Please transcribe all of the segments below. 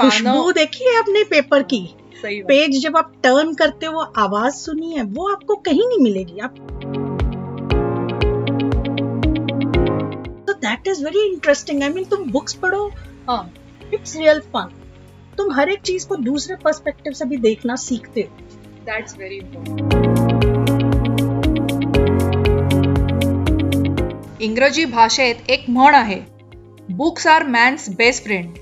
खुशबू देखी है आपने पेपर की? सही पेज जब आप टर्न करते हो आवाज़ सुनी है वो आपको कहीं नहीं मिलेगी। आप तो that is very interesting I mean तुम बुक्स पढ़ो हाँ। इट्स रियल फन तुम हर एक चीज़ को दूसरे पर्सपेक्टिव से भी देखना सीखते हो। Very important. इंग्रजी भाषेत एक म्हण आहे books are man's best friend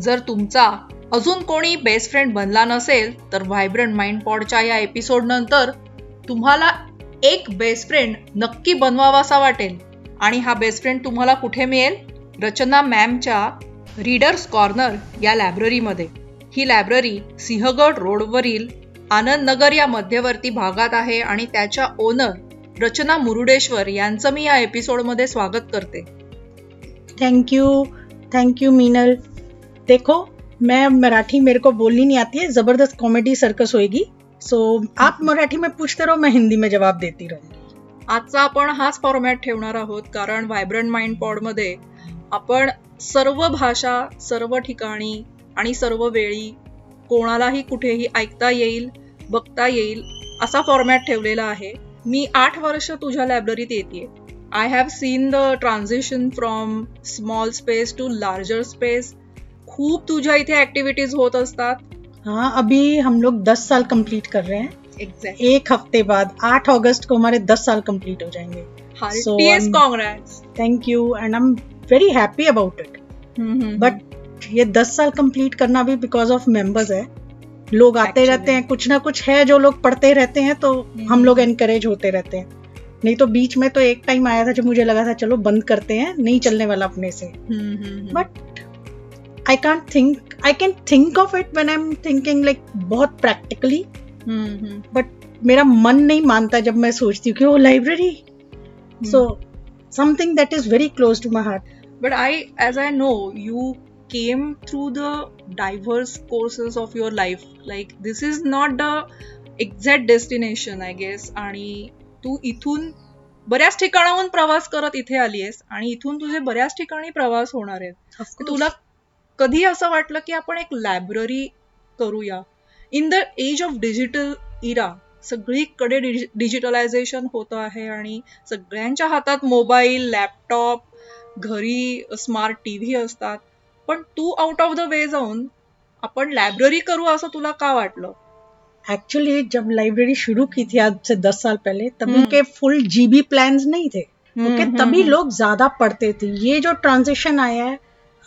जर तुमचा अजून कोणी बेस्ट फ्रेंड बनला नसेल तर व्हायब्रंट माइंड पॉडच्या या एपिसोड नंतर तुम्हाला एक बेस्ट फ्रेंड नक्की बनवावासा वाटेल. आणि हा बेस्ट फ्रेंड तुम्हाला कुठे मिळेल? रचना मॅमच्या रीडर्स कॉर्नर या लायब्ररीमध्ये ही लायब्ररी सिंहगड रोडवरील आनंद नगर या मध्यवर्ती भागात आहे आणि त्याच्या ओनर रचना मुरुडेश्वर यांचं मी या एपिसोडमध्ये स्वागत करते. थँक्यू थँक्यू मिनल देखो मैं मराठी मेरे को बोलनी नहीं आती है जबरदस्त कॉमेडी सर्कस होएगी। सो आप मराठी में पूछते रहो मैं हिंदी में जवाब देती रहूंगी। आजचा आपण हाच फॉर्मॅट ठेवणार आहोत कारण व्हायब्रंट माइंड पॉडमध्ये आपण सर्व भाषा सर्व ठिकाणी आणि सर्व वेळी कोणालाही कुठेही ऐकता येईल बघता येईल असा फॉर्मॅट ठेवलेला आहे. मी आठ वर्ष तुझ्या लायब्ररीत येते I have seen the transition from small space to larger space खूप तुझ्या इथे ऍक्टिव्हिटीज होत असतात. हाँ अभी हम लोग दस साल कंप्लीट कर रहे हैं। एक्झॅक्ट एक हफ़्ते बाद आठ अगस्त को हमारे दस साल कंप्लीट हो जाएँगे। Thank you and I am very happy about it but ये दस साल कंप्लीट करना भी बिकॉज़ ऑफ़ मेंबर्स है। लोग आते Actually. रहते हैं कुछ ना कुछ है जो लोग पढ़ते रहते हैं तो mm-hmm. हम लोग एनकरेज होते रहते हैं। नहीं तो बीच में तो एक टाइम आया था जब मुझे लगा था चलो बंद करते हैं नहीं चलने वाला अपने से। But I can't think I can think of it when I am thinking like बहुत प्रैक्टिकली बट मेरा मन नहीं मानता जब मैं सोचती हूँ कि वो library so something that is very close to my heart But I, as I know, you came through the diverse courses of your life. Like, this is not the exact destination, I guess. आणि तू इथून बऱ्याच ठिकाणाहून प्रवास करत इथे आली आहेस. आणि इथून तुझे बऱ्याच ठिकाणी प्रवास होणार आहेत. तर तुला कधी असं वाटलं की आपण एक लायब्ररी करूया? In the age of digital era सगळीकडे डिजिटलायझेशन होतं आहे आणि सगळ्यांच्या हातात मोबाईल लॅपटॉप घरी स्मार्ट टीव्ही असतात. पण तू आउट ऑफ द वे जाऊन आपण लायब्ररी करू असं तुला का वाटलं? एक्चुअली जब लाइब्रेरी शुरू की थी आज से दस साल पहले तभी। के फुल जीबी प्लान्स नहीं थे। ओके तभी लोग ज्यादा पढ़ते थे। ये जो ट्रांजिशन आया है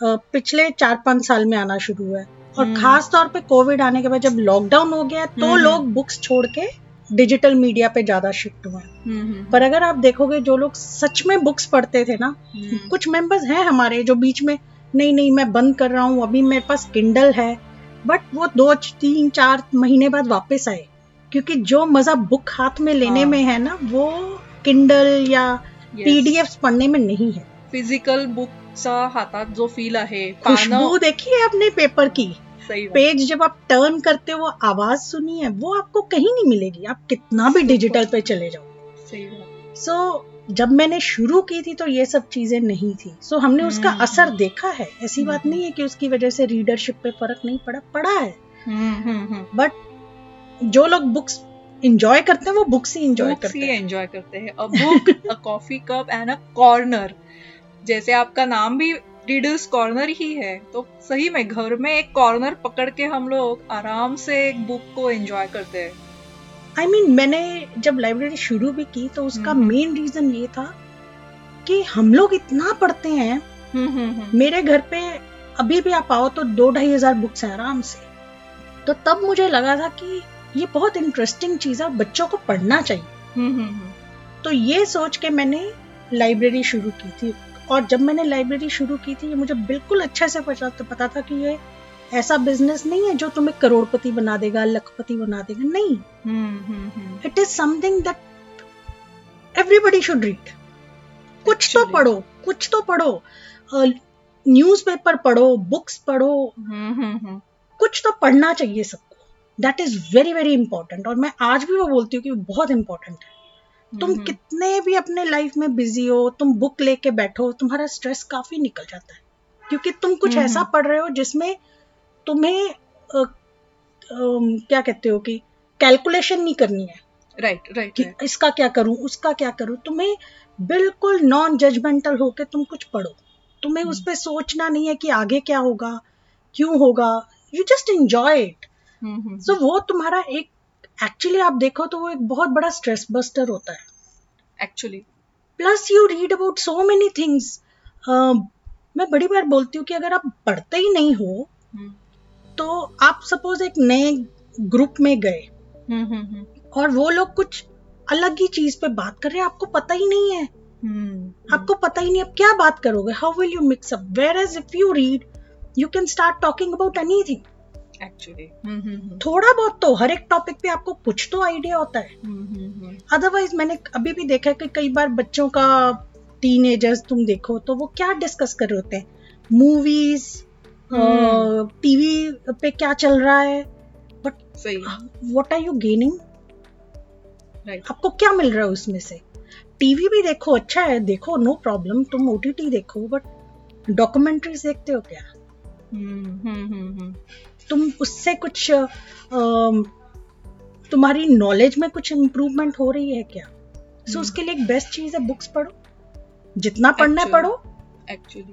पिछले चार पाँच साल में आना शुरू हुआ है और हम्म। खास तौर पे कोविड आने के बाद जब लॉकडाउन हो गया तो हम्म। लोग बुक्स छोड़ के डिजिटल मीडिया पे ज़्यादा शिफ्ट हुए हैं हम्म, पर अगर आप देखोगे जो लोग सच में बुक्स पढ़ते थे ना कुछ मेंबर्स हैं हमारे जो बीच में नहीं नहीं मैं बंद कर रहा हूँ अभी मेरे पास किंडल है बट वो दो तीन चार महीने बाद वापस आए क्योंकि जो मज़ा बुक हाथ में लेने हाँ। में है ना वो किंडल या. पीडीएफ पढ़ने में नहीं है फ़िज़िकल हातात जो फील आहे खुशबू पानं देखिए आपने पेपर की। सही पेज जब आप टर्न करते हो वो आवाज़ सुनी है वो आपको कहीं नहीं मिलेगी। आप कितना भी डिजिटल पे चले जाओ। सही बात. सो जब मैंने शुरू की थी तो ये सब चीज़ें नहीं थी। सो so, हमने उसका हम्म। असर देखा है। ऐसी बात हम्म। नहीं है कि उसकी वजह से रीडरशिप पे फ़र्क नहीं पड़ा पड़ा है। हम्म, हम्म. बट जो लोग बुक्स इंजॉय करते हैं वो बुक्स ही इंजॉय करते हैं। एंजॉय करते हैं। A book a coffee cup and a corner जैसे आपका नाम भी रीडर्स कॉर्नर ही है तो सही में घर में एक कॉर्नर पकड़ के हम लोग आराम से एक बुक को एंजॉय करते हैं आई I मीन mean, मैंने जब लाइब्रेरी शुरू भी की तो उसका हम्म। मेन रीजन ये था कि हम लोग इतना पढ़ते हैं हम्म, हम्म, हम्म. मेरे घर पे अभी भी आप आओ तो दो ढाई हज़ार बुक्स हैं आराम से तो तब मुझे लगा था कि ये बहुत इंटरेस्टिंग चीज़ है बच्चों को पढ़ना चाहिए हम्म, हम्म, हम्म. तो ये सोच के मैंने लाइब्रेरी शुरू की थी और जब मैंने लाइब्रेरी शुरू की थी ये मुझे बिल्कुल अच्छे से पता पता था कि ये ऐसा बिज़नेस नहीं है जो तुम्हें करोड़पति बना देगा लखपति बना देगा। नहीं. It is something that everybody should read कुछ तो पढ़ो कुछ तो पढ़ो न्यूज़पेपर पढ़ो बुक्स पढ़ो। हम्म, हम्म, हम्म. कुछ तो पढ़ना चाहिए सबको। That is very very important और मैं आज भी वो बोलती हूँ कि बहुत इंपॉर्टेंट है। तुम हम्म, कितने भी अपने लाइफ में बिज़ी हो तुम बुक लेके बैठो तुम्हारा स्ट्रेस काफ़ी निकल जाता है। क्योंकि तुम कुछ हम्म। ऐसा पढ़ रहे हो जिसमें तुम्हें आ, आ, क्या कहते हो कि कैलकुलेशन नहीं करनी है right right, right right, right. इसका क्या करूँ उसका क्या करूँ। तुम्हें बिल्कुल नॉन जजमेंटल होके तुम कुछ पढ़ो। तुम्हें उस पर सोचना नहीं है कि आगे क्या होगा क्यों होगा। You just enjoy it so वो तुम्हारा एक एक्चुअली आप देखो तो वो एक बहुत बड़ा स्ट्रेस बस्टर होता है। Actually plus you read about so many things मैं बड़ी बार बोलती हूँ कि अगर आप पढ़ते ही नहीं हो hmm. तो आप सपोज़ एक नए ग्रुप में गए। hmm, और वो लोग कुछ अलग ही चीज़ पे बात कर रहे हैं आपको पता ही नहीं है। hmm. आपको पता ही नहीं अब क्या बात करोगे? How will you mix up whereas if you read you can start talking about anything actually थोड़ा बहुत तो हर एक टॉपिक पे आपको कुछ तो आइडिया होता है। अदरवाइज़ मैंने अभी भी देखा है कि कई बार बच्चों का टीन तुम देखो तो वो क्या डिस्कस कर रहे होते हैं? मूवीज़ टीवी पे क्या चल रहा है? But what are you gaining आपको क्या मिल रहा है उसमें से? टीवी भी देखो अच्छा है देखो नो प्रॉब्लम तुम ओटीटी देखो बट डॉक्यूमेंट्रीज देखते हो क्या? hmm, hmm, hmm, तुम उससे कुछ तुम्हारी नॉलेज में कुछ इम्प्रूवमेंट हो रही है क्या? सो so, उसके लिए एक बेस्ट चीज़ है बुक्स पढ़ो। जितना पढ़ना पढ़ो। ऍक्च्युली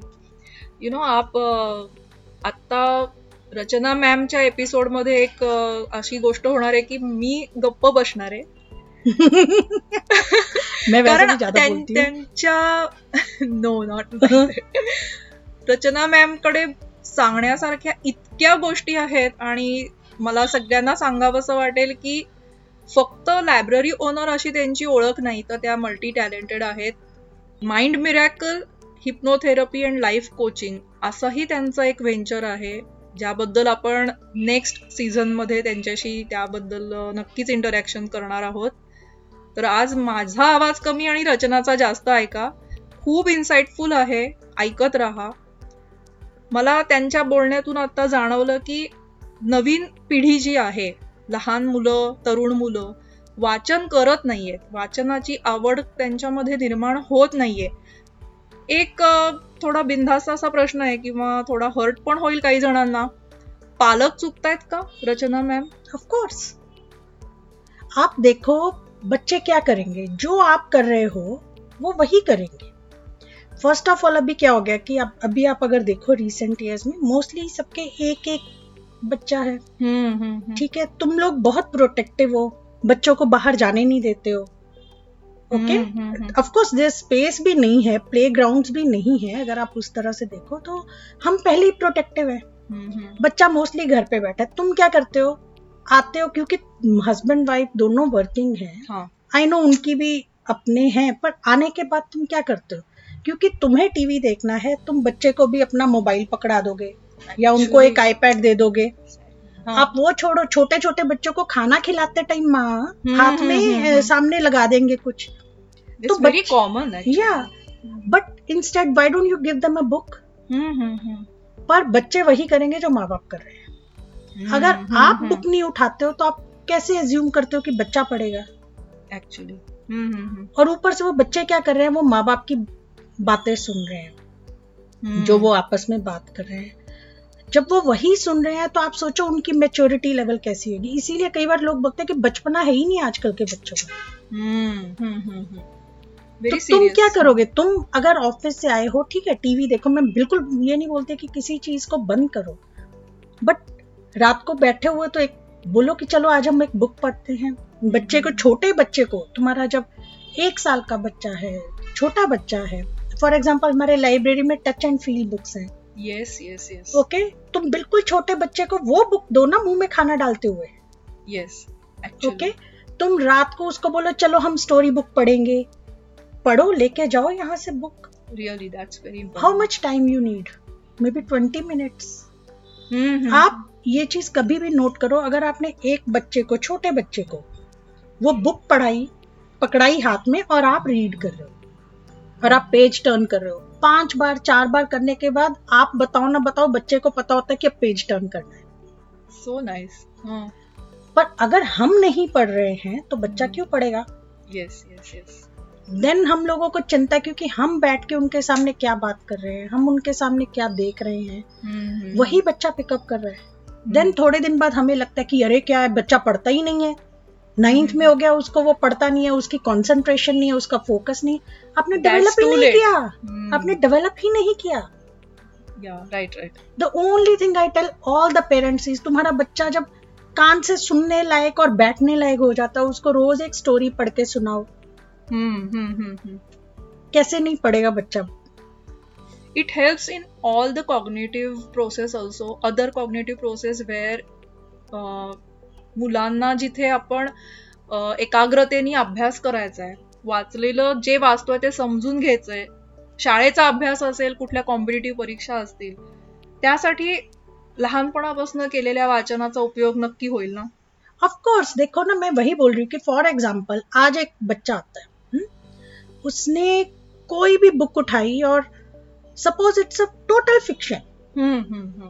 यु नो आप आता रचना मॅमच्या एपिसोड मध्ये एक अशी गोष्ट होणार आहे की मी गप्प बसणार आहे. कारण त्यांच्या नो नॉट रचना मॅम कडे सांगण्यासारख्या इतक्या गोष्टी आहेत आणि मला सगळ्यांना सांगावंसं वाटेल की फक्त लायब्ररी ओनर अशी त्यांची ओळख नाही तर त्या मल्टी टॅलेंटेड आहेत. Mind miracle hypnotherapy and life coaching असंही त्यांचं एक व्हेंचर आहे ज्याबद्दल आपण नेक्स्ट सीझनमध्ये त्यांच्याशी त्याबद्दल नक्कीच इंटरॅक्शन करणार आहोत. तर आज माझा आवाज कमी आणि रचनाचा जास्त ऐका खूप इन्साइटफुल आहे ऐकत राहा. मला त्यांच्या बोलण्यातून आता जाणवलं की नवीन पिढी जी आहे लहान मुलं तरुण मुलं वाचन करत नाहीयेत वाचनाची आवड त्यांच्यामध्ये निर्माण होत नाहीये. एक थोडा बिनधास्त असा प्रश्न आहे किंवा थोडा हर्ट पण होईल काही जणांना. पालक चुकतायत का? रचना मॅम? ऑफकोर्स आप देखो बच्चे क्या करेंगे? जो आप कर रहे हो वो वही करेंगे. फ़र्स्ट ऑफ़ ऑल अभी क्या हो गया कि आप अभी आप अगर देखो रिसेंट ईयर्स में मोस्टली सबके एक एक बच्चा है। हम्म, हम्म, हम्म। ठीक है? तुम लोग बहुत प्रोटेक्टिव हो। बच्चों को बाहर जाने नहीं देते हो। Okay of course their space भी नहीं है प्ले भी नहीं है अगर आप उस तरह से देखो तो हम पहले ही प्रोटेक्टिव है। बच्चा मोस्टली घर पे बैठा है। तुम क्या करते हो? आते हो क्योंकि हस्बैंड वाइफ दोनों वर्किंग है। आई हाँ. नो उनकी भी अपने हैं पर आने के बाद तुम क्या करते हो? क्योंकि तुम्हें टीवी देखना है तुम बच्चे को भी अपना मोबाइल पकड़ा दोगे या उनको एक आईपैड दे दोगे। हाँ. आप वो छोड़ो छोटे छोटे बच्चों को खाना खिलाते टाइम माँ हम्म, हाथ हम्म, में हम्म, सामने लगा देंगे कुछ। तो वेरी कॉमन या but instead why don't you give them a book पर बच्चे वही करेंगे जो माँ बाप कर रहे हैं। अगर आप बुक नहीं उठाते हो तो आप कैसे एज्यूम करते हो कि बच्चा पढ़ेगा? एक्चुअली और ऊपर से वो बच्चे क्या कर रहे हैं वो माँ बाप की बातें सुन रहे हैं। जो वो आपस में बात कर रहे हैं। जब वो वही सुन रहे हैं तो आप सोचो उनकी मेच्योरिटी लेवल कैसी होगी। इसीलिए कई बार लोग बोलते हैं कि बचपना है ही नहीं आजकल के बच्चों का। हम्म, हम्म, हम्म, तो तुम क्या करोगे? तुम अगर ऑफ़िस से आए हो ठीक है टीवी देखो। मैं बिल्कुल ये नहीं बोलती कि किसी चीज़ को बंद करो। बट रात को बैठे हुए तो एक बोलो कि चलो आज हम एक बुक पढ़ते हैं। बच्चे को छोटे बच्चे को तुम्हारा जब एक साल का बच्चा है छोटा बच्चा है फॉर एग्ज़ाम्पल हमारे लाइब्रेरी में टच एंड फील बुक्स हैं। यस यस यस ओके तुम बिल्कुल छोटे बच्चे को वो बुक दो ना मुँह में खाना डालते हुए। यस yes, ओके तुम रात को उसको बोलो चलो हम स्टोरी बुक पढ़ेंगे। पढ़ो लेके जाओ यहाँ से book really that's very how much time you need maybe twenty minutes आप ये चीज़ कभी भी नोट करो अगर आपने एक बच्चे को छोटे बच्चे को वो बुक पढ़ाई पकड़ाई हाथ में और आप रीड कर रहे हो। और आप पेज टर्न कर रहे हो पाँच बार चार बार करने के बाद आप बताओ ना बताओ बच्चे को पता होता है कि अब पेज टर्न करना है सो so नाइस nice. हाँ. पर अगर हम नहीं पढ़ रहे हैं तो बच्चा क्यों पढ़ेगा यस यस यस देन हम लोगों को चिंता क्योंकि हम बैठ के उनके सामने क्या बात कर रहे हैं हम उनके सामने क्या देख रहे हैं mm-hmm. वही बच्चा पिकअप कर रहा है देन hmm. थोड़े दिन बाद हमें लगता है कि अरे क्या है बच्चा पढ़ता ही नहीं है नाइन्थ में हो गया उसको वो पढ़ता नहीं है उसकी कंसंट्रेशन नहीं है उसका फोकस नहीं। आपने डेवलप ही नहीं किया। आपने डेवलप ही नहीं किया। Right right the only thing I tell all the parents is तुम्हारा बच्चा जब कान से सुनने लायक और बैठने लायक हो जाता है उसको रोज एक स्टोरी पढ़ के सुनाओ। कैसे नहीं पढ़ेगा बच्चा? It helps in all the cognitive process also. Other cognitive process where uh, मुलांना जिथे आपण एकाग्रतेने अभ्यास करायचा आहे. वाचलेलं जे वाचतोय ते समजून घ्यायचंय. शाळेचा अभ्यास असेल कुठल्या कॉम्पिटेटिव्ह परीक्षा असतील त्यासाठी लहानपणापासून केलेल्या वाचनाचा उपयोग नक्की होईल ना? ऑफकोर्स देखो ना मैं वही बोल रही हूँ कि फॉर एग्जाम्पल आज एक बच्चा आता है हुँ? उसने कोई भी बुक उठाई और suppose it's a total fiction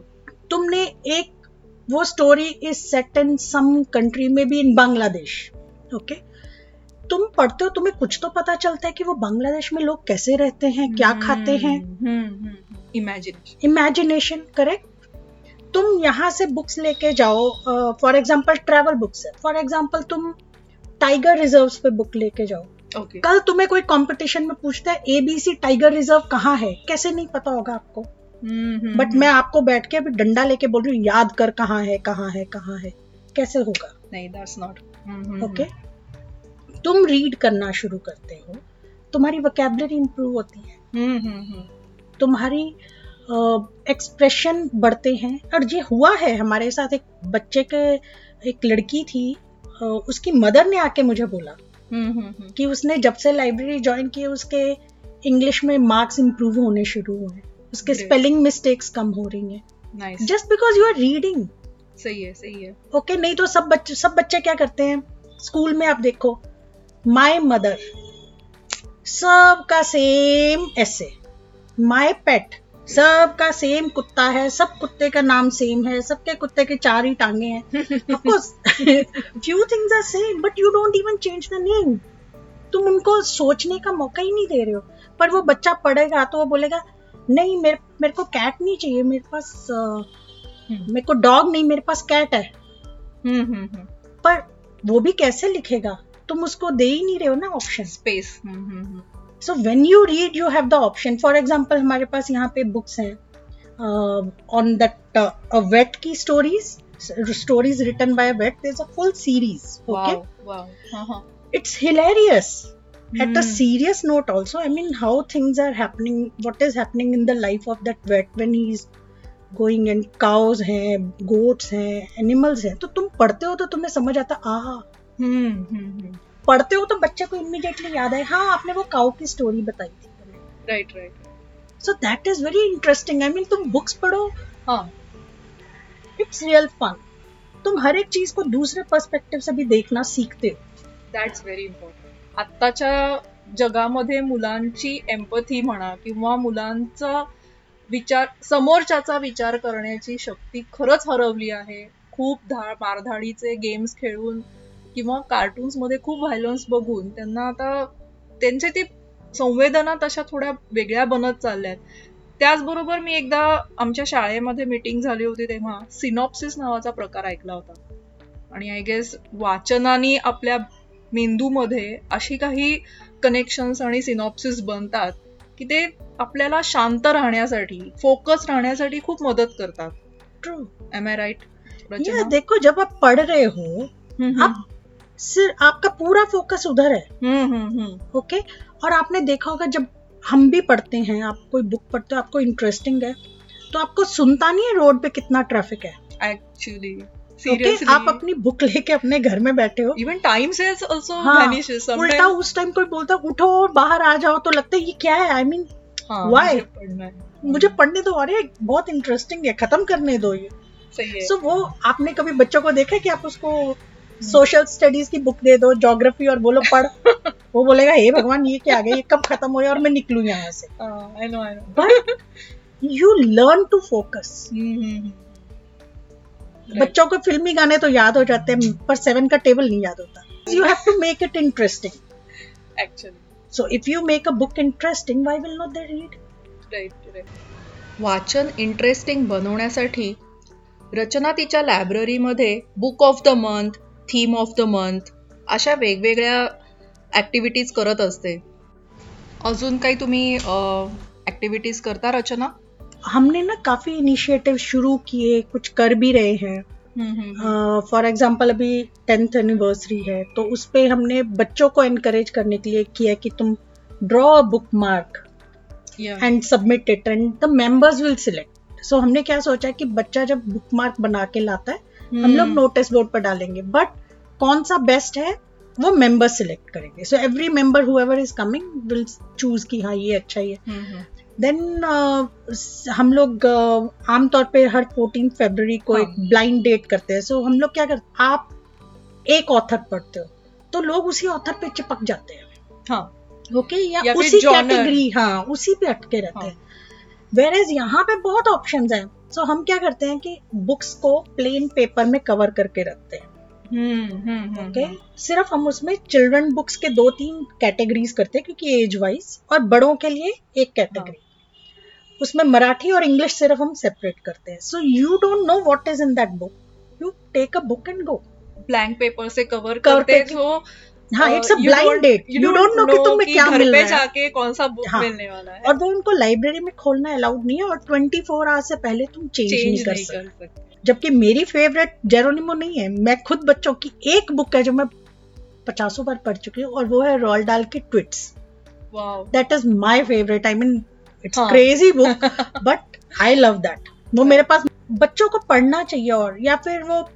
तुमने एक वो story is set in some country में भी इन बांग्लादेश ओके तुम पढ़ते हो तुम्हें कुछ तो पता चलता है कि वो बांग्लादेश में लोग कैसे रहते हैं क्या खाते हैं। इमेजिनेशन इमेजिनेशन करेक्ट तुम यहाँ से बुक्स लेके जाओ फॉर एग्ज़ाम्पल ट्रेवल बुक्स है। फॉर एग्ज़ाम्पल तुम टाइगर रिज़र्व पे बुक लेके जाओ। Okay. कल तुम्हें कोई कंपटीशन में पूछता है एबीसी टाइगर रिज़र्व कहाँ है? कैसे नहीं पता होगा आपको? बट हम्म, मैं आपको बैठ के अभी डंडा लेके बोल रही हूँ याद कर कहाँ है कहाँ है कहाँ है। कैसे होगा? नहीं दैट्स नॉट ओके तुम रीड करना शुरू करते हो तुम्हारी वोकेबलरी इंप्रूव होती है। हम्म, तुम्हारी एक्सप्रेशन uh, बढ़ते हैं। और ये हुआ है हमारे साथ एक बच्चे के एक लड़की थी uh, उसकी मदर ने आके मुझे बोला कि उसने जब से लाइब्रेरी ज्वाइन की उसके इंग्लिश में मार्क्स इंप्रूव होने शुरू हुए उसके स्पेलिंग मिस्टेक्स कम हो रही हैं। Just because you are reading सही है सही है। ओके okay, नहीं तो सब बच्चे सब बच्चे क्या करते हैं? स्कूल में आप देखो माय मदर सबका सेम ऐसे माय पेट सबका सेम कुत्ता है सब कुत्ते का नाम सेम है सबके कुत्ते के चार ही टांगे हैं। Few things are same but you don't even change the name तुम उनको सोचने का मौका ही नहीं दे रहे हो। पर वो बच्चा पढ़ेगा तो वो बोलेगा नहीं मेरे मेरे को कैट नहीं चाहिए मेरे पास हम्म। मेरे को डॉग नहीं मेरे पास कैट है। हम्म, पर वो भी कैसे लिखेगा? तुम उसको दे ही नहीं रहे हो ना option space so when you read you have the option for example हमारे पास यहाँ पे बुक्स हैं। ऑन दैट वेट की stories stories written by vet there's a full series okay? Wow, wow. Uh-huh. Mm. at a serious note also i mean how things are happening what is happening in the life of that vet when he's going and cows हैं goats हैं animals हैं तो तुम पढ़ते हो तो तुम्हें समझ आता आ पढ़ते हो तो बच्चे को इमीडिएटली याद है हाँ आपने वो काउ की स्टोरी बताई थी right right so that is very interesting I mean तुम बुक्स पढ़ो हाँ। इट्स रियल फन तुम हर एक चीज़ को दूसरे पर्स्पेक्टिव्ह से भी देखना सीखते हो। दॅट्स व्हेरी इम्पॉर्टंट आत्ताच्या जगामध्ये मुलांची एम्पथी म्हणा किंवा मुलांचा विचार समोरच्याचा विचार करण्याची शक्ती खरंच हरवली आहे. खूप धा मारधाडीचे गेम्स खेळून किंवा कार्टून्समध्ये खूप व्हायलन्स बघून त्यांना आता त्यांच्या ती संवेदना तशा थोड्या वेगळ्या बनत चालल्यात. त्याचबरोबर मी एकदा आमच्या शाळेमध्ये मीटिंग झाली होती तेव्हा सिनॉप्सिस नावाचा प्रकार ऐकला होता. आणि आय गेस वाचनाने आपल्या मेंदूमध्ये अशी काही कनेक्शन्स आणि सिनॉप्सिस बनतात की ते आपल्याला शांत राहण्यासाठी फोकस राहण्यासाठी खूप मदत करतात. ट्रू एम आय राइट देखो जब आप पढ़ रहे हो आप सिर्फ़ आपका पूरा फोकस उधर है। हम्म, हम्म, हम्म। और आपने देखा होगा जब हम भी पढ़ते हैं आप कोई बुक पढ़ते हो आपको इंटरेस्टिंग है तो आपको सुनता नहीं है रोड पे कितना ट्रैफ़िक है। एक्चुअली आप अपनी बुक लेके अपने घर में बैठे हो। इवन टाइम आल्सो हाँ, उल्टा उस टाइम कोई बोलता उठो और बाहर आ जाओ तो लगता है ये क्या है? आई मीन व्हाई मुझे पढ़ने दो। अरे बहुत इंटरेस्टिंग है खत्म करने दो ये। सही है। सो so, वो आपने कभी बच्चों को देखा कि आप उसको सोशल स्टडीज़ की बुक दे दो जोग्राफी और बोलो पढ़ वो बोलेगा हे भगवान ये क्या आ गया? ये कब खत्म हो गया और मैं निकलू यहाँ से? But you learn to focus बच्चों को फिल्मी गाने तो याद हो जाते हैं पर सेवन का टेबल नहीं याद होता। You have to make it interesting actually so if you make a book interesting why will not they read right right वाचन इंटरेस्टिंग बनवण्यासाठी रचना तिच्या लायब्ररीमध्ये book of the month theme of the month अशा वेगवेगळ्या activities करत असते. अजून काही तुम्ही ऍक्टिव्हिटीज करता रचना? हमने ना काफ़ी इनिशिएटिव शुरू किए कुछ कर भी रहे हैं। फॉर हम्म, एग्ज़ाम्पल हम्म, अभी टेंथ एनिवर्सरी है तो उस पर हमने बच्चों को एनकरेज करने के लिए किया कि तुम draw a bookmark and submit it and the members will select so हमने क्या सोचा कि बच्चा जब बुक मार्क बना के लाता है hmm. हम लोग नोटिस हम्म। बोर्ड पर डालेंगे बट कौन सा बेस्ट है वो मेंबर सिलेक्ट करेंगे। So every member whoever is coming will choose कि हाँ ये अच्छा ही है। देन uh, हम लोग uh, आमतौर पे हर फोर्टीन फेबर को हाँ. एक ब्लाइंड डेट करते हैं सो so, हम लोग क्या करते आप एक ऑथर पढ़ते हो तो लोग उसी ऑथर पे चिपक जाते हैं हाँ ओके okay? या, या उसी कैटेगरी हाँ उसी पे अटके रहते हाँ. हैं वेर एज यहाँ पे बहुत ऑप्शन हैं सो so, हम क्या करते हैं कि बुक्स को प्लेन पेपर में कवर करके रखते हैं ओके हम्म, हम्म, हम्म, okay? सिर्फ़ हम उसमें चिल्ड्रन बुक्स के दो तीन कैटेगरीज करते हैं क्योंकि एज वाइज और बड़ों के लिए एक कैटेगरी हाँ. उसमें मराठी और इंग्लिश सिर्फ़ हम सेपरेट करते हैं। So you don't know what is in that book you take a book and go blank paper से कवर करते हो हाँ it's a blind date you don't know कि तुम्हें क्या मिल रहा है। जाके कौन सा बुक हाँ, मिलने वाला है। और वो उनको लाइब्रेरी में खोलना अलाउड नहीं है और 24 आवर्स से पहले तुम चेंज नहीं कर सकते। जबकि मेरी फेवरेट जेरोनिमो नहीं है। मैं खुद बच्चों की एक बुक है जो मैं पचासों बार पढ़ चुकी हूँ और वो है रॉल डाल के Twits that is my favourite I mean it's crazy book but I love that वो मेरे पास बच्चों को पढ़ना चाहिए और या फिर वो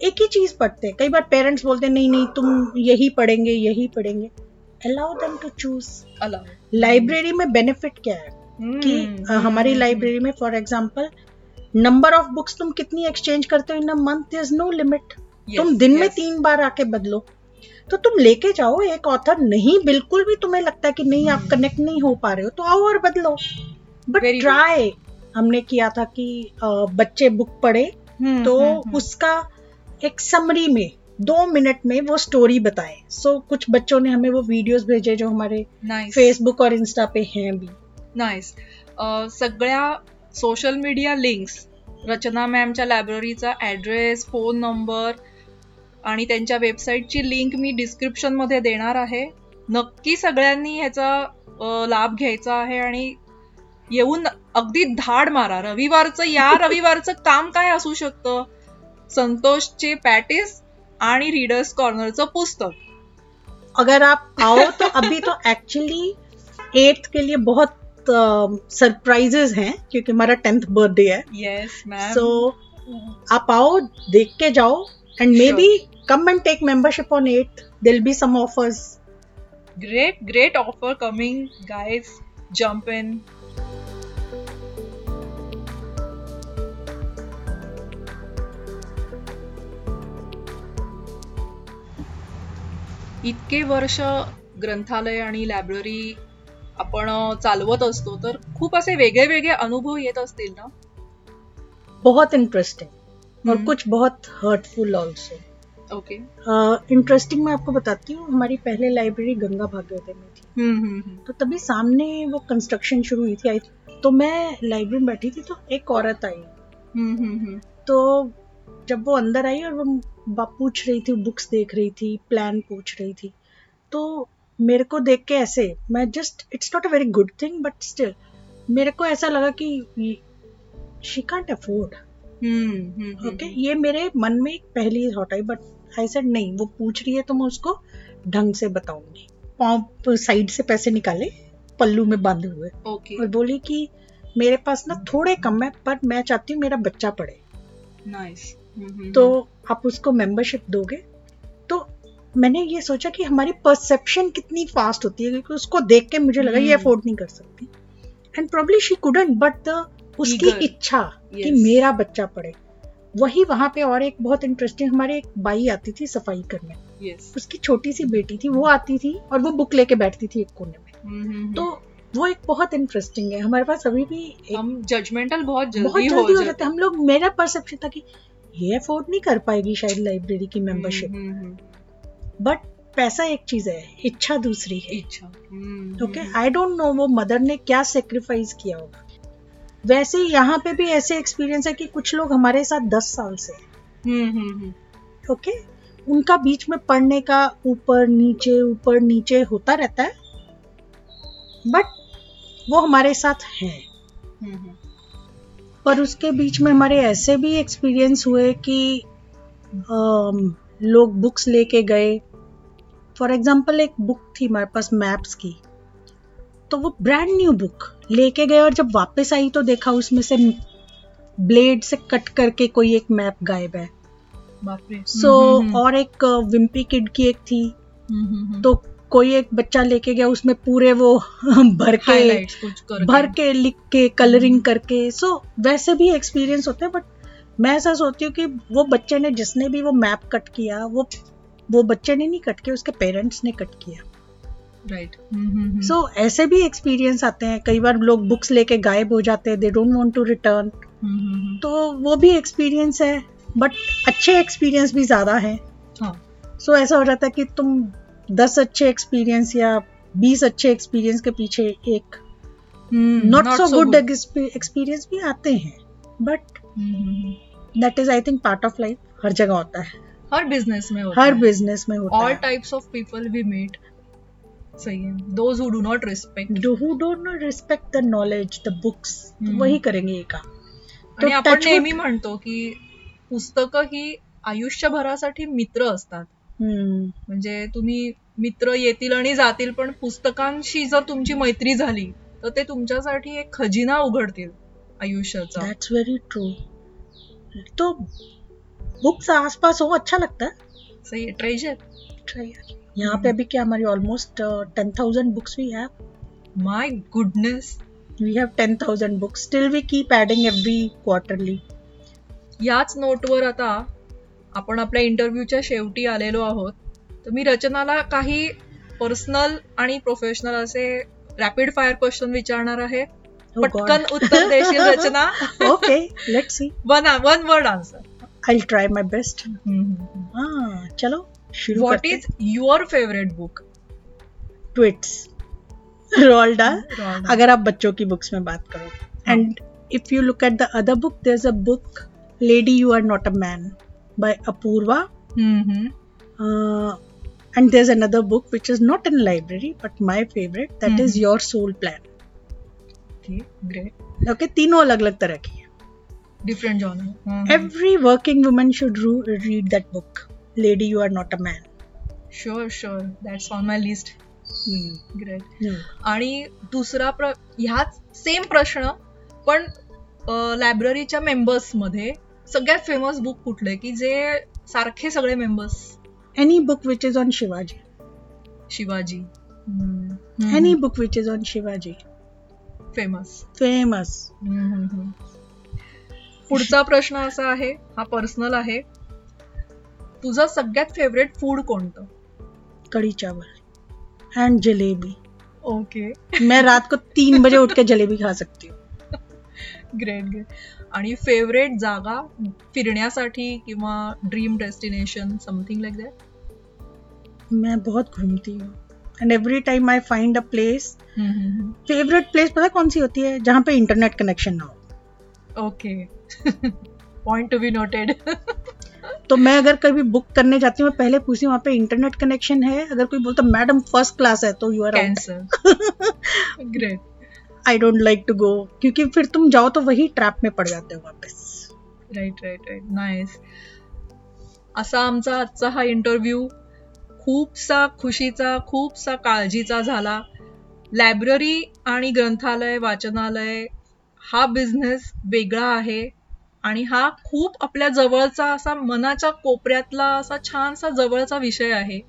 एक ही चीज़ पढ़ते हैं। कई बार पेरेंट्स बोलते हैं नहीं नहीं तुम यही पढ़ेंगे यही पढ़ेंगे। Allow them to choose library में बेनिफिट क्या है? Hmm. कि hmm. हमारी लाइब्रेरी में for example number of books तुम कितनी एक्सचेंज करते हो in a month is no limit तुम दिन yes. में तीन बार आके बदलो। तो तुम लेके जाओ एक ऑथर नहीं बिल्कुल भी तुम्हें लगता है कि नहीं आप कनेक्ट hmm. नहीं हो पा रहे हो तो आओ और बदलो। बट ट्राई हमने किया था कि बच्चे बुक पढ़े hmm, तो hmm, उसका एक समरी में दो मिनट में वो स्टोरी बताए। सो so, कुछ बच्चों ने हमें वो वीडियोस भेजे जो हमारे फेसबुक और इंस्टा पे हैं भी। नाइस uh, सगळ्या सोशल मीडिया लिंक्स रचना मॅमच्या लायब्ररीचा ॲड्रेस फ़ोन नंबर आणि त्यांच्या वेबसाईटची लिंक मी डिस्क्रिप्शनमध्ये देणार आहे. नक्की सगळ्यांनी ह्याचा लाभ घ्यायचा आहे आणि येऊन अगदी धाड मारा. रविवारचं या रविवारचं काम काय असू शकतं? संतोषचे पॅटिस आणि रीडर्स कॉर्नरचं पुस्तक. अगर आप आओ तो अभी तो एक्चुअली एट्थ के लिए बहुत सरप्राइजेस uh, हैं क्योंकि हमारा टेंथ बर्थडे है। यस मैम सो आप आओ देख के जाओ। And maybe sure. come and take membership on 8th there'll be some offers great great offer coming guys jump in इतके वर्ष ग्रंथालय आणि लायब्ररी आपण चालवत असतो तर खूप असे वेगळे वेगळे अनुभव येत असतील ना बहुत इंटरेस्टिंग और हम्म। कुछ बहुत हर्टफुल ऑल्सो ओके इंटरेस्टिंग मैं आपको बताती हूँ हमारी पहले लाइब्रेरी गंगा भाग्योदय में थी। हम्म, हम्म, तो तभी सामने वो कंस्ट्रक्शन शुरू हुई थी तो मैं लाइब्रेरी में बैठी थी तो एक औरत आई। mm-hmm. तो जब वो अंदर आई और वो पूछ रही थी बुक्स देख रही थी प्लान पूछ रही थी तो मेरे को देख के ऐसे मैं just it's not a very good thing but still मेरे को ऐसा लगा कि शी कांट अफोर्ड ओके ये मेरे मन में एक पहली थॉट आई बट आई सेड नहीं वो पूछ रही है तो मैं उसको ढंग से बताऊँगी। पाँव साइड से पैसे निकाले पल्लू में बांधे हुए। Okay. और बोली कि मेरे पास ना थोड़े कम है पर मैं चाहती हूँ मेरा बच्चा पढ़े। Nice. तो आप उसको मेंबरशिप दोगे? तो मैंने ये सोचा कि हमारी परसेप्शन कितनी फास्ट होती है क्योंकि उसको देख के मुझे लगा ये अफोर्ड नहीं कर सकती। And probably she couldn't but the उसकी इच्छा yes. कि मेरा बच्चा पढ़े। वही वहाँ पे और एक बहुत इंटरेस्टिंग हमारे एक बाई आती थी सफ़ाई करने। Yes. उसकी छोटी सी बेटी थी वो आती थी और वो बुक लेके बैठती थी एक कोने में। mm-hmm. तो वो एक बहुत इंटरेस्टिंग है। हमारे पास अभी भी हम जजमेंटल बहुत जल्दी बहुत जल्दी हो जाते हम लोग मेरा परसेप्शन था कि ये अफोर्ड नहीं कर पाएगी शायद लाइब्रेरी की मेंबरशिप बट पैसा एक चीज़ है इच्छा दूसरी है। इच्छा। ओके आई डोंट नो वो मदर ने क्या सेक्रीफाइस किया होगा। वैसे यहाँ पे भी ऐसे एक्सपीरियंस है कि कुछ लोग हमारे साथ दस साल से ओके उनका बीच में पढ़ने का ऊपर नीचे ऊपर नीचे होता रहता है। बट वो हमारे साथ है। पर उसके बीच में हमारे ऐसे भी एक्सपीरियंस हुए कि लोग बुक्स लेके गए। फॉर एग्ज़ाम्पल एक बुक थी हमारे पास मैप्स की। तो वो ब्रांड न्यू बुक लेके गए और जब वापस आई तो देखा उसमें से ब्लेड से कट करके कोई एक मैप गायब है। सो so। और एक विम्पी किड की एक थी। तो कोई एक बच्चा लेके गया उसमें पूरे वो भर के भर के लिख के कलरिंग करके। सो so, वैसे भी एक्सपीरियंस होते हैं बट मैं ऐसा सोचती हूँ कि वो बच्चे ने जिसने भी वो मैप कट किया वो वो बच्चे ने नहीं कट किया उसके पेरेंट्स ने कट किया। राइट सो ऐसे भी एक्सपीरियंस आते हैं। कई बार लोग बुक्स लेके गायब हो जाते हैं। They don't want to return तो वो भी एक्सपीरियंस है बट अच्छे एक्सपीरियंस भी ज़्यादा है। सो हाँ. so, ऐसा हो जाता है कि तुम दस अच्छे एक्सपीरियंस या बीस अच्छे एक्सपीरियंस के पीछे एक नॉट सो गुड एक्सपीरियंस भी आते हैं। But that is I think part of life हर जगह होता है। हर बिज़नेस में होता हर बिज़नेस में होता all types of people we meet सही है। Those who do not respect who don't respect the knowledge the books वही करेंगे ये काम। आणि आपण नेहमी म्हणतो की पुस्तकं ही आयुष्यभरासाठी मित्र असतात. म्हणजे तुम्ही मित्र येतील आणि जातील पण पुस्तकांशी जर तुमची मैत्री झाली तर ते तुमच्यासाठी एक खजिना उघडतील आयुष्याचा. दॅट्स व्हेरी ट्रू तो बुक्स आसपास हो अच्छा लगता है? सही है ट्रेजर ट्रेजर यहाँ पे अभी क्या हमारी almost ten thousand books we have my goodness we have ten thousand books still we keep adding every quarterly याच नोटवर आता आपण आपल्या इंटरव्ह्यूच्या शेवटी आलेलो आहोत. तर मी रचनाला काही पर्सनल आणि प्रोफेशनल असे रॅपिड फायर क्वेश्चन विचारणार आहे. Oh पटकन उत्तर देशील Rachna? Okay let's see one one word answer I'll try my best. हाँ चलो. शुरू What is your favorite book? Twits Roald Dahl अगर आप बच्चों की बुक्स में बात करो and if you look at the other book there is a book lady you are not a man by Apurva and there's another book which is not in library but my favorite that mm-hmm. is your soul plan okay great okay तीनों अलग अलग तरह की different genre. Mm-hmm. Every working woman should re- read that book. Lady, you are not a man. Sure, sure. That's on my list. Great hmm. आणि दुसरा प्र ह्याच same प्रश्न पण लायब्ररीच्या मेंबर्समध्ये सगळ्यात फेमस बुक कुठले? की जे सारखे सगळे members any book which is on Shivaji. Shivaji any book which is on Shivaji famous famous पुढचा प्रश्न असा आहे हा पर्सनल आहे. तुझं सगळ्यात फेवरेट फ़ूड कोणतं? कड़ी चावल एंड जलेबी. ओके मैं रात को तीन बजे उठ के जलेबी खा सकती हूँ. ग्रेट ग्रेट आणि फेवरेट जागा फिरण्यासाठी किंवा dream destination something like that मैं बहुत घूमती हूँ. And every time I find a place favourite place पता कौन सी होती है? जहाँ पे इंटरनेट कनेक्शन ना हो. Okay point to be noted तो मैं अगर कभी बुक करने जाती हूँ पहले पूछती हूँ वहाँ पे इंटरनेट कनेक्शन है? अगर कोई बोलता मैडम फ़र्स्ट क्लास है तो you are great I don't like to go क्योंकि फिर तुम जाओ तो वही ट्रैप में पड़ जाते हो वापस. राईट राईट राईट नाईस असा आमचा आजचा हा इंटरव्ह्यू खूपसा खुशीचा खूपसा काळजीचा झाला. लायब्ररी आणि ग्रंथालय वाचनालय हा बिझनेस वेगळा आहे. आणि हा खूप आपल्या जवळचा असा मनाच्या कोपऱ्यातला असा छानसा जवळचा विषय आहे.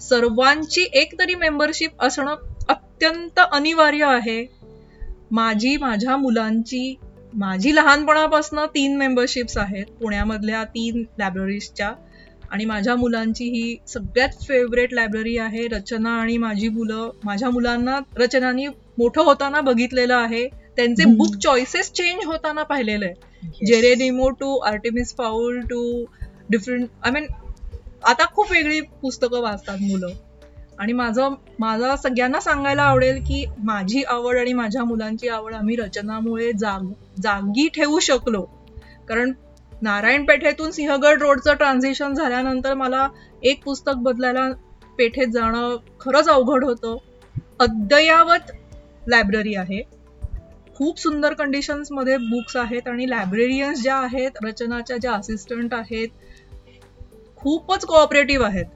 सर्वांची एक तरी मेंबरशिप असणं अत्यंत अनिवार्य आहे. माझी माझ्या मुलांची माझी लहानपणापासून तीन मेंबरशिप्स आहेत पुण्यामधल्या तीन लायब्ररीजच्या आणि माझ्या मुलांची ही सगळ्यात फेवरेट लायब्ररी आहे रचना आणि माझी मुलं माझ्या मुलांना रचनानी मोठं होताना बघितलेलं आहे. त्यांचे बुक चॉईसेस चेंज होताना पाहिलेलं आहे. Geronimo to Artemis Fowl too different I mean आता खूप वेगळी पुस्तकं वाचतात मुलं. आणि माझं माझा सगळ्यांना सांगायला आवडेल की माझी आवड आणि माझ्या मुलांची आवड आम्ही रचनामुळे जाग जागी ठेवू शकलो. कारण नारायण पेठेतून सिंहगड रोडचं ट्रान्झिशन झाल्यानंतर मला एक पुस्तक बदलायला पेठेत जाणं खरंच अवघड होतं. अद्ययावत लायब्ररी आहे. खूप सुंदर कंडिशन्समध्ये बुक्स आहेत आणि लायब्रेरियन्स ज्या आहेत रचनाच्या ज्या असिस्टंट आहेत खूपच कोऑपरेटिव्ह आहेत.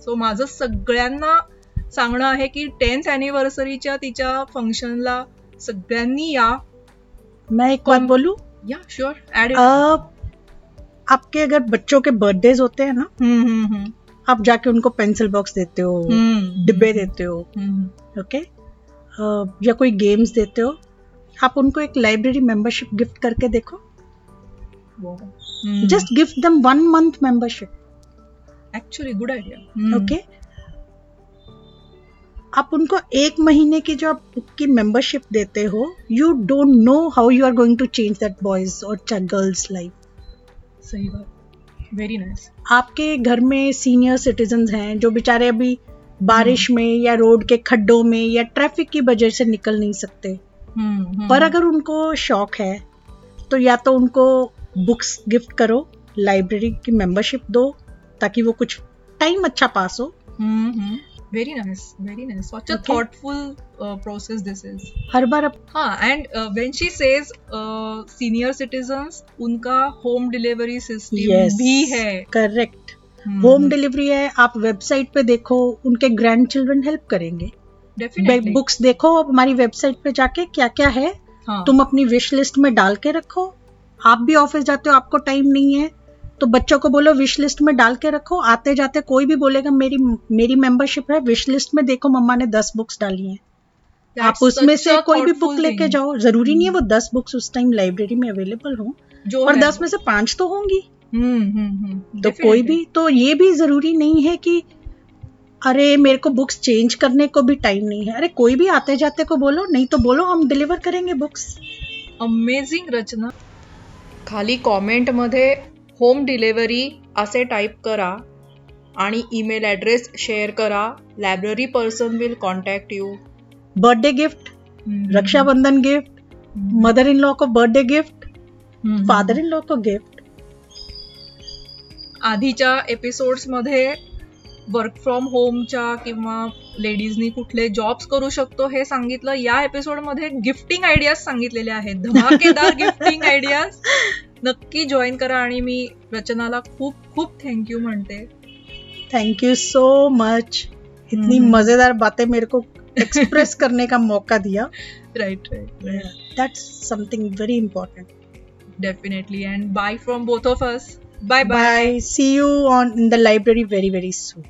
सो माझं सगळ्यांना सांगणं आहे की टेन्थ अॅनिव्हर्सरीच्या तिच्या फंक्शनला सगळ्यांनी या. मैं एक बात बोलू? या श्योर एड आपके अगर बच्चों के बर्थडेज होते हैं ना हम्म हम्म आप जाके उनको पेंसिल बॉक्स देते हो डिब्बे देते हो ओके या कोई गेम्स देते हो आप उनको एक लाइब्रेरी मेंबरशिप गिफ्ट करके देखो। Just gift them one month membership actually good idea okay आप उनको एक महीने की जो आप बुक की मेंबरशिप देते हो you don't know how you are going to change that boys और गर्ल्स लाइफ सही बात। वेरी नाइस आपके घर में सीनियर सिटीजन हैं जो बेचारे अभी बारिश में या रोड के खड्डों में या ट्रैफ़िक की वजह से निकल नहीं सकते। पर अगर उनको शौक है तो या तो उनको बुक्स गिफ्ट करो लाइब्रेरी की मेंबरशिप दो ताकि वो कुछ टाइम अच्छा पास हो। Very nice very nice such a thoughtful process this is हर बार अब हाँ and when she says senior citizens उनका होम डिलीवरी सिस्टम Yes. भी है। करेक्ट हम्म, होम डिलीवरी है आप वेबसाइट पे देखो उनके ग्रैंड चिल्ड्रन हेल्प करेंगे। डेफिनेटली बुक्स देखो हमारी वेबसाइट पे जाके क्या क्या है हाँ। तुम अपनी विश लिस्ट में डाल के रखो। आप भी ऑफ़िस जाते हो आपको टाइम नहीं है तो बच्चों को बोलो विश लिस्ट में डाल के रखो। आते जाते कोई भी बोलेगा मेरी मेरी मेंबरशिप है विश लिस्ट में देखो मम्मा ने दस बुक्स डाली हैं। आप उसमें से कोई भी बुक लेके जाओ ज़रूरी नहीं है वो दस बुक्स उस टाइम लाइब्रेरी में अवेलेबल हो। जो और दस में से पाँच तो होंगी। हम्म हम्म हम्म। तो कोई भी तो ये भी ज़रूरी नहीं है कि अरे मेरे को बुक्स चेंज करने को भी टाइम नहीं है। अरे कोई भी आते जाते को बोलो नहीं तो बोलो हम डिलीवर करेंगे बुक्स अमेझिंग रचना। खाली कॉमेंटमध्ये होम डिलेवरी असे टाईप करा आणि ईमेल ॲड्रेस शेअर करा. Library person will contact you birthday gift Raksha Bandhan gift mother in law को birthday gift father in law को गिफ्ट आधीच्या एपिसोड्स मध्ये वर्क फ्रॉम होमच्या किंवा लेडीजनी कुठले जॉब्स करू शकतो हे सांगितलं. या एपिसोडमध्ये गिफ्टिंग आयडियाज सांगितलेले आहेत. धमाकेदार गिफ्टिंग आयडियाज नक्की जॉईन करा आणि मी रचनाला खूप खूप थँक्यू म्हणते. थैंक यू सो मच इतनी। मजेदार बातें मेरे को एक्सप्रेस करने का मौका दिया. Right right that's something very important definitely and bye from both of us Bye bye. See you on in the library very very soon.